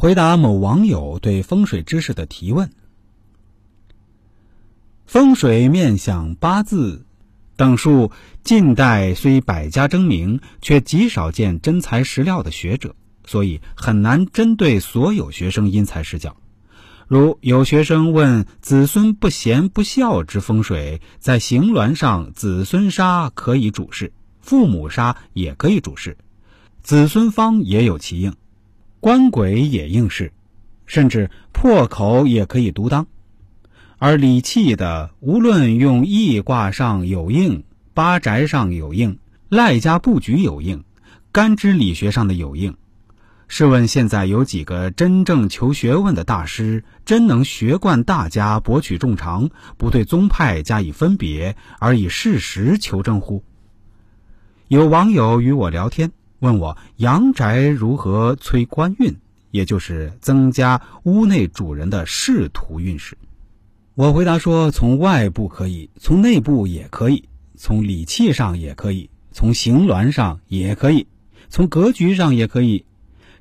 回答某网友对风水知识的提问：风水面相八字等术，近代虽百家争鸣，却极少见真材实料的学者，所以很难针对所有学生因材施教。如有学生问子孙不贤不孝之风水，在行峦上子孙杀可以主事，父母杀也可以主事，子孙方也有其应。官鬼也应试，甚至破口也可以独当。而理气的，无论用易卦上有应，八宅上有应，赖家布局有应，干支理学上的有应。试问现在有几个真正求学问的大师，真能学贯大家，博取众长，不对宗派加以分别，而以事实求证乎？有网友与我聊天。问我阳宅如何催官运，也就是增加屋内主人的仕途运势。我回答说：从外部可以，从内部也可以，从理气上也可以，从形峦上也可以，从格局上也可以。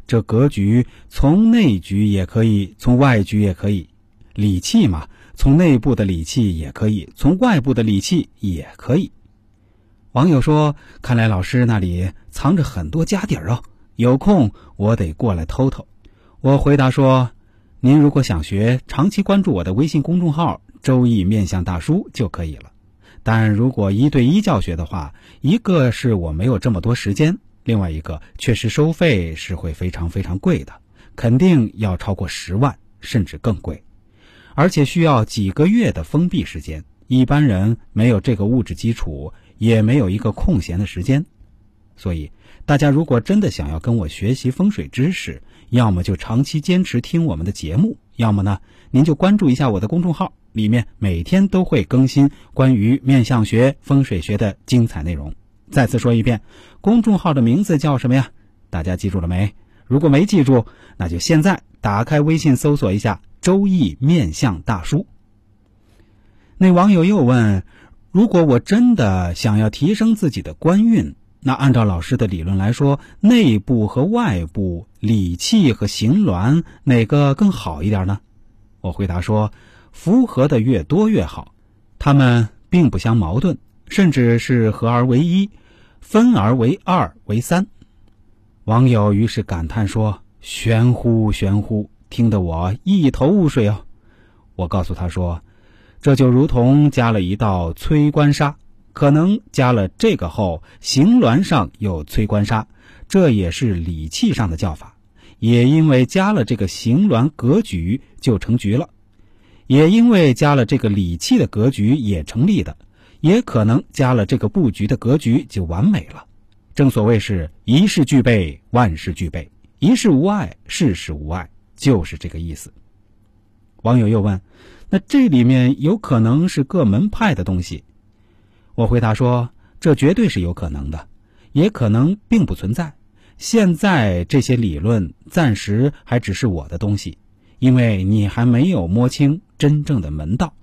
这格局从内局也可以，从外局也可以。理气嘛，从内部的理气也可以，从外部的理气也可以。网友说：“看来老师那里藏着很多家底儿哦，有空我得过来偷偷。”我回答说：“您如果想学，长期关注我的微信公众号‘周易面相大叔’就可以了。但如果一对一教学的话，一个是我没有这么多时间，另外一个确实收费是会非常非常贵的，肯定要超过十万甚至更贵，而且需要几个月的封闭时间，一般人没有这个物质基础。”也没有一个空闲的时间，所以大家如果真的想要跟我学习风水知识，要么就长期坚持听我们的节目，要么呢，您就关注一下我的公众号，里面每天都会更新关于面相学、风水学的精彩内容。再次说一遍，公众号的名字叫什么呀？大家记住了没？如果没记住，那就现在打开微信搜索一下“周易面相大叔”。那网友又问。如果我真的想要提升自己的官运，那按照老师的理论来说，内部和外部、理气和行峦哪个更好一点呢？我回答说，符合的越多越好，它们并不相矛盾，甚至是合而为一，分而为二为三。网友于是感叹说：“玄乎玄乎，听得我一头雾水哦。”我告诉他说。这就如同加了一道催官杀，可能加了这个后，行峦上有催官杀，这也是理气上的叫法。也因为加了这个行峦格局就成局了，也因为加了这个理气的格局也成立的，也可能加了这个布局的格局就完美了。正所谓是一事俱备，万事俱备，一事无碍，事事无碍，就是这个意思。网友又问。那这里面有可能是各门派的东西，我回答说，这绝对是有可能的，也可能并不存在。现在这些理论暂时还只是我的东西，因为你还没有摸清真正的门道。